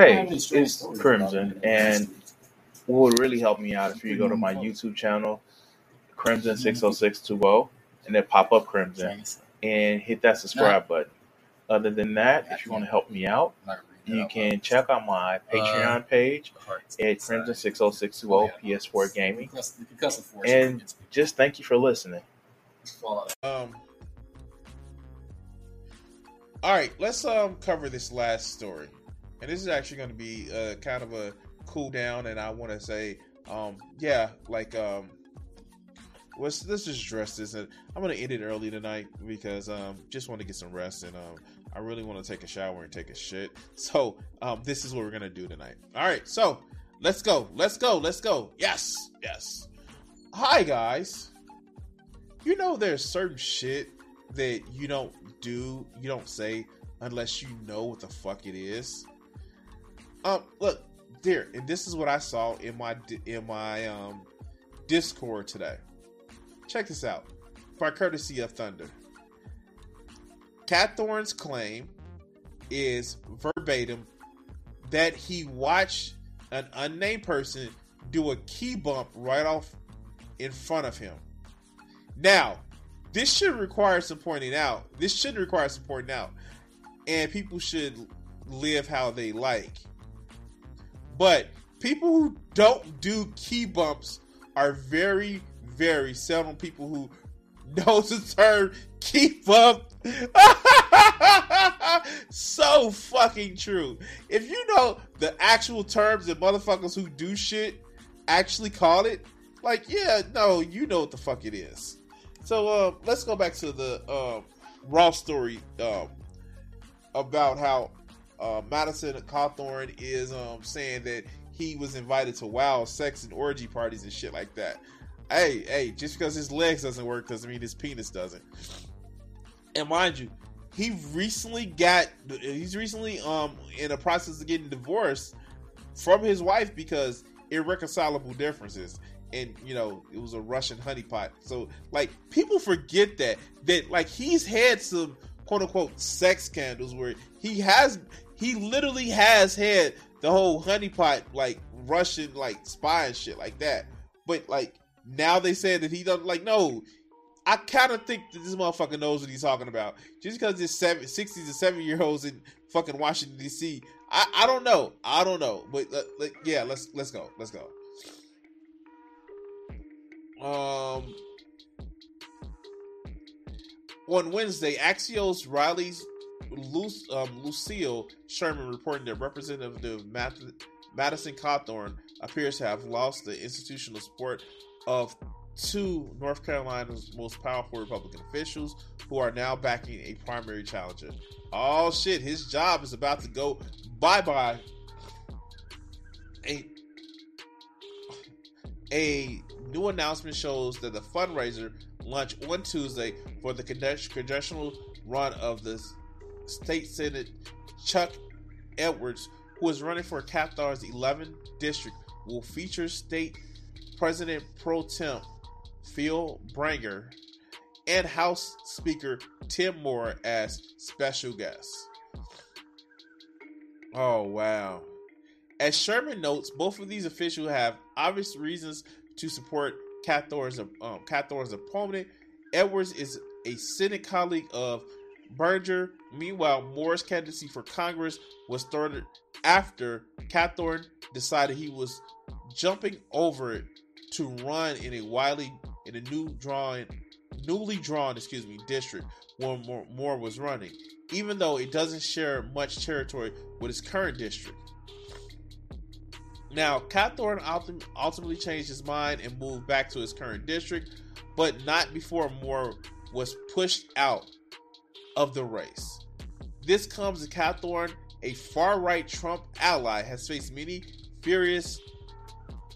Hey, it's Crimson, and what would really help me out if you go to my YouTube channel, Crimson six oh six two oh, and then pop up Crimson and hit that subscribe button. Other than that, if you want to help me out, you can check out my Patreon page at Crimson six oh six two oh PS4 Gaming, and just thank you for listening. Um. All right, let's um cover this last story, and this is actually going to be uh, kind of a cool down, and I want to say, um, yeah, like um, let's let's just this, and I'm going to end it early tonight because um, just want to get some rest, and um, I really want to take a shower and take a shit. So um, this is what we're gonna do tonight. All right, so let's go, let's go, let's go. Yes, yes. Hi guys. You know there's certain shit that you don't do, you don't say unless you know what the fuck it is. Um, look, dear, and this is what I saw in my in my um Discord today. Check this out, by courtesy of Thunder. Cat Thorne's claim is verbatim that he watched an unnamed person do a key bump right off in front of him. Now, this should require some pointing out. This should require some pointing out. And people should live how they like. But people who don't do key bumps are very, very seldom people who knows the term key bump. so fucking true. If you know the actual terms that motherfuckers who do shit actually call it, like, yeah, no, you know what the fuck it is. So uh, let's go back to the uh, raw story um, about how uh, Madison Cawthorn is um, saying that he was invited to wild sex and orgy parties and shit like that. Hey, hey, just because his legs doesn't work doesn't mean his penis doesn't. And mind you, he recently got he's recently um in the process of getting divorced from his wife because irreconcilable differences and you know it was a russian honeypot so like people forget that that like he's had some quote unquote sex scandals where he has he literally has had the whole honeypot like russian like spy and shit like that but like now they say that he doesn't like no I kind of think that this motherfucker knows what he's talking about. Just because there's seven, 60s and 70 year olds in fucking Washington D.C. I, I don't know. I don't know. But uh, yeah, let's let's go. Let's go. Um, on Wednesday, Axios Raleigh's um, Lucille Sherman reporting that Representative Madison Cawthorn appears to have lost the institutional support of two North Carolina's most powerful Republican officials who are now backing a primary challenger. Oh shit, his job is about to go bye bye. A, a new announcement shows that the fundraiser launched on Tuesday for the congressional run of the state senate Chuck Edwards, who is running for Cawthorn's 11th district, will feature state president pro tem Phil Berger, and House Speaker Tim Moore as special guests. Oh, wow. As Sherman notes, both of these officials have obvious reasons to support Cawthorn's, um, Cawthorn's opponent. Edwards is a Senate colleague of Berger. Meanwhile, Moore's candidacy for Congress was started after Cawthorn decided he was jumping over it to run in a widely in a new drawn, newly drawn, excuse me, district where Moore, Moore was running, even though it doesn't share much territory with his current district. Now, Cawthorn ultimately changed his mind and moved back to his current district, but not before Moore was pushed out of the race. This comes as Cawthorn, a far right Trump ally, has faced many furious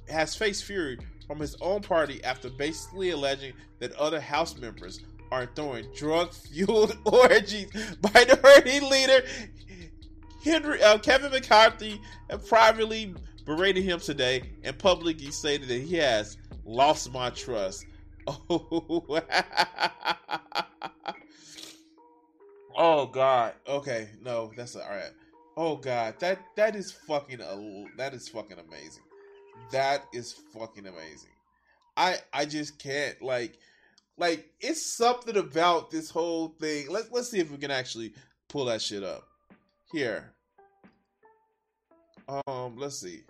has faced fury from his own party after basically alleging that other House members are throwing drug-fueled orgies. Minority Leader Henry uh, Kevin McCarthy privately berated him today and publicly stated that he has lost my trust. Oh, oh God. Okay, no, that's all right. Oh God, that that is fucking uh, that is fucking amazing. That is fucking amazing. I I just can't like like it's something about this whole thing. Let's let's see if we can actually pull that shit up. Here. Um, let's see.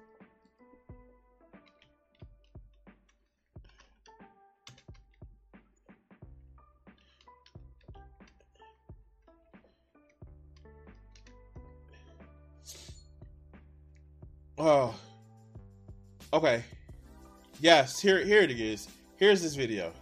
Oh. Okay. Yes, here here it is. Here's this video.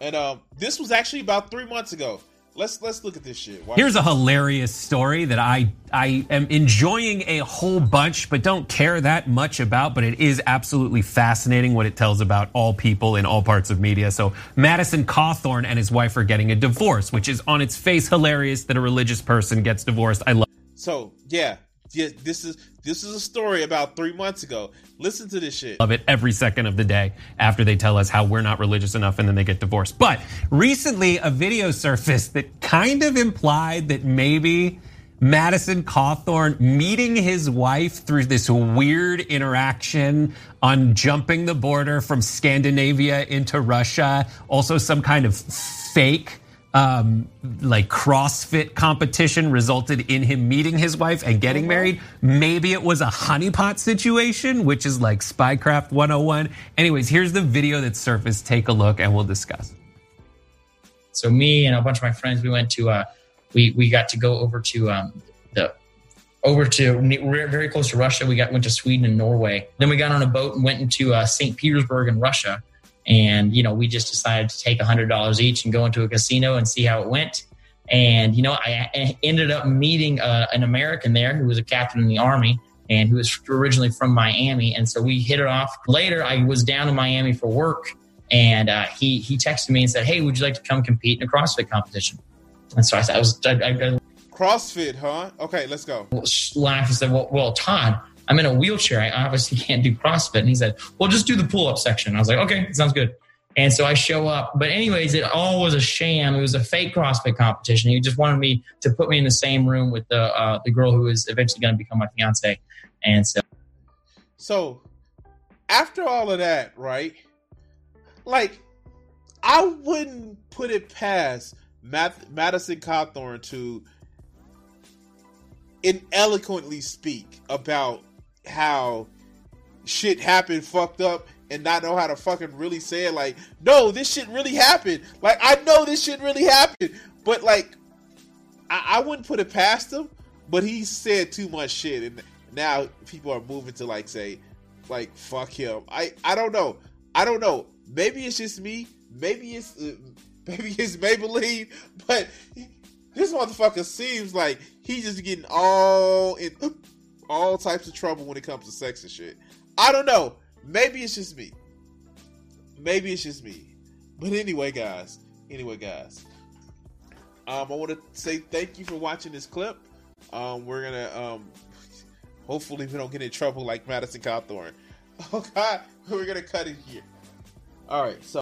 And um this was actually about 3 months ago. Let's let's look at this shit. Watch Here's a hilarious story that I I am enjoying a whole bunch, but don't care that much about. But it is absolutely fascinating what it tells about all people in all parts of media. So Madison Cawthorn and his wife are getting a divorce, which is on its face hilarious that a religious person gets divorced. I love. So yeah, yeah, this is this is a story about three months ago. Listen to this shit. Love it every second of the day after they tell us how we're not religious enough and then they get divorced. But recently, a video surfaced that kind of implied that maybe Madison Cawthorn meeting his wife through this weird interaction on jumping the border from Scandinavia into Russia, also some kind of fake um, like CrossFit competition resulted in him meeting his wife and getting married. Maybe it was a honeypot situation, which is like Spycraft 101. Anyways, here's the video that surfaced. Take a look and we'll discuss. So me and a bunch of my friends, we went to, uh, we we got to go over to um, the over to very close to Russia. We got went to Sweden and Norway. Then we got on a boat and went into uh, St. Petersburg in Russia and, you know, we just decided to take $100 each and go into a casino and see how it went. And, you know, I ended up meeting uh, an American there who was a captain in the Army and who was originally from Miami. And so we hit it off. Later, I was down in Miami for work and uh, he, he texted me and said, Hey, would you like to come compete in a CrossFit competition? And so I, said I was, I, I, CrossFit, huh? Okay, let's go. Laughed and said, well, well, Todd, I'm in a wheelchair. I obviously can't do CrossFit. And he said, well, just do the pull up section. I was like, okay, sounds good. And so I show up. But, anyways, it all was a sham. It was a fake CrossFit competition. He just wanted me to put me in the same room with the, uh, the girl who was eventually going to become my fiance. And so. So after all of that, right? Like, I wouldn't put it past Matt, Madison Cawthorn to ineloquently speak about how shit happened fucked up and not know how to fucking really say it. Like no this shit really happened. Like i know this shit really happened. But like i, I wouldn't put it past him but he said too much shit. And now people are moving to like say like fuck him. I i don't know. I don't know. Maybe it's just me. Maybe it's uh, maybe it's maybelline but this motherfucker seems like he's just getting all in all types of trouble when it comes to sex and shit. I don't know. Maybe it's just me. Maybe it's just me. But anyway, guys. Anyway, guys. Um, I want to say thank you for watching this clip. Um, we're gonna um, hopefully we don't get in trouble like Madison Cawthorn. Oh God, we're gonna cut it here. All right, so.